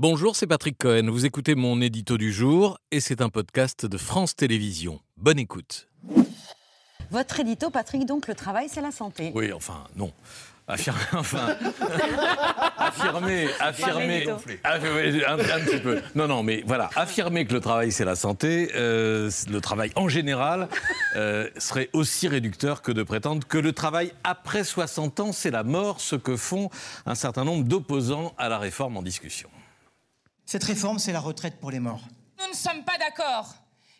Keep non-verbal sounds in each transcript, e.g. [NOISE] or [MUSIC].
Bonjour, c'est Patrick Cohen. Vous écoutez mon édito du jour et c'est un podcast de France Télévisions. Bonne écoute. Votre édito, Patrick, donc le travail, c'est la santé. Oui, enfin, non. Affirmer, [LAUGHS] enfin, affirmer, affirmer, Ah, un petit peu. Non, non, mais voilà, affirmer que le travail c'est la santé, euh, le travail en général euh, serait aussi réducteur que de prétendre que le travail après 60 ans c'est la mort, ce que font un certain nombre d'opposants à la réforme en discussion. Cette réforme, c'est la retraite pour les morts. Nous ne sommes pas d'accord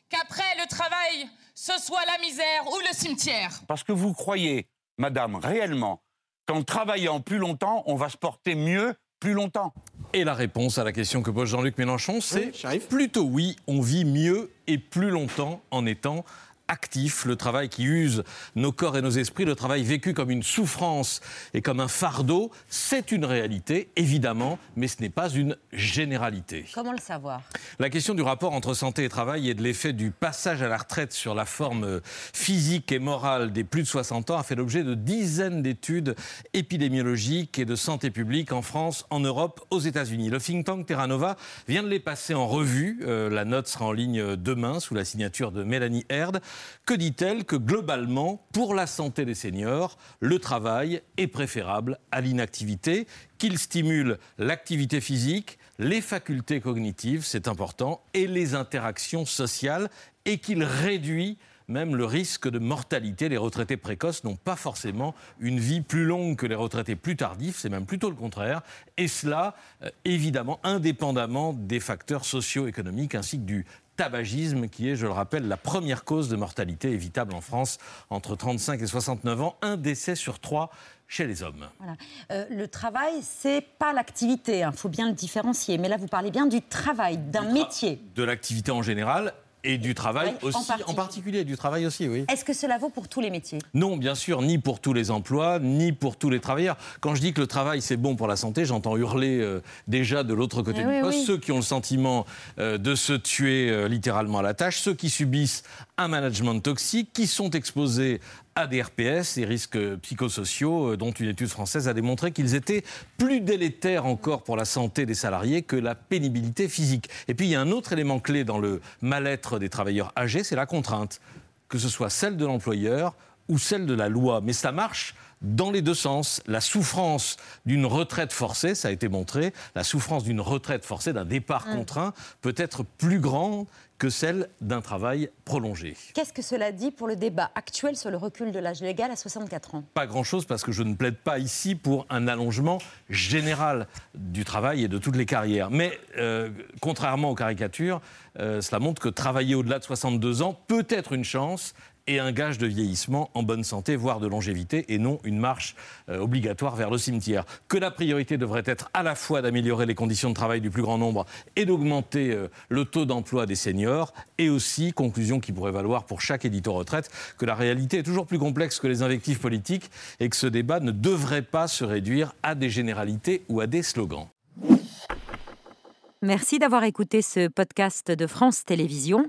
qu'après le travail, ce soit la misère ou le cimetière. Parce que vous croyez, madame, réellement, qu'en travaillant plus longtemps, on va se porter mieux plus longtemps? Et la réponse à la question que pose Jean-Luc Mélenchon, c'est Oui, plutôt oui, on vit mieux et plus longtemps en étant actif, le travail qui use nos corps et nos esprits, le travail vécu comme une souffrance et comme un fardeau, c'est une réalité, évidemment, mais ce n'est pas une généralité. Comment le savoir? La question du rapport entre santé et travail et de l'effet du passage à la retraite sur la forme physique et morale des plus de 60 ans a fait l'objet de dizaines d'études épidémiologiques et de santé publique en France, en Europe, aux États-Unis. Le think tank Terra Nova vient de les passer en revue. Euh, la note sera en ligne demain sous la signature de Mélanie Herd. Que dit-elle Que globalement, pour la santé des seniors, le travail est préférable à l'inactivité, qu'il stimule l'activité physique, les facultés cognitives, c'est important, et les interactions sociales, et qu'il réduit même le risque de mortalité. Les retraités précoces n'ont pas forcément une vie plus longue que les retraités plus tardifs, c'est même plutôt le contraire. Et cela, euh, évidemment, indépendamment des facteurs socio-économiques ainsi que du tabagisme, qui est, je le rappelle, la première cause de mortalité évitable en France entre 35 et 69 ans, un décès sur trois chez les hommes. Voilà. Euh, le travail, c'est pas l'activité, il faut bien le différencier. Mais là, vous parlez bien du travail, d'un métier. De l'activité en général et du travail Oui, en aussi, en particulier. du travail aussi, oui. Est-ce que cela vaut pour tous les métiers? Non, bien sûr, ni pour tous les emplois, ni pour tous les travailleurs. Quand je dis que le travail, c'est bon pour la santé, j'entends hurler euh, déjà de l'autre côté Eh du poste oui. ceux qui ont le sentiment euh, de se tuer euh, littéralement à la tâche, ceux qui subissent un management toxique, qui sont exposés à des RPS, des risques psychosociaux, euh, dont une étude française a démontré qu'ils étaient plus délétères encore pour la santé des salariés que la pénibilité physique. Et puis il y a un autre élément clé dans le mal-être des travailleurs âgés, c'est la contrainte que ce soit celle de l'employeur ou celle de la loi. Mais ça marche dans les deux sens. La souffrance d'une retraite forcée, ça a été montré, la souffrance d'une retraite forcée, d'un départ contraint, peut être plus grande que celle d'un travail prolongé. Qu'est-ce que cela dit pour le débat actuel sur le recul de l'âge légal à 64 ans? Pas grand-chose parce que je ne plaide pas ici pour un allongement général du travail et de toutes les carrières. Mais euh, contrairement aux caricatures, euh, cela montre que travailler au-delà de 62 ans peut être une chance et un gage de vieillissement en bonne santé, voire de longévité, et non une marche euh, obligatoire vers le cimetière. Que la priorité devrait être à la fois d'améliorer les conditions de travail du plus grand nombre et d'augmenter euh, le taux d'emploi des seniors, et aussi, conclusion qui pourrait valoir pour chaque édito retraite, que la réalité est toujours plus complexe que les invectives politiques et que ce débat ne devrait pas se réduire à des généralités ou à des slogans. Merci d'avoir écouté ce podcast de France Télévisions.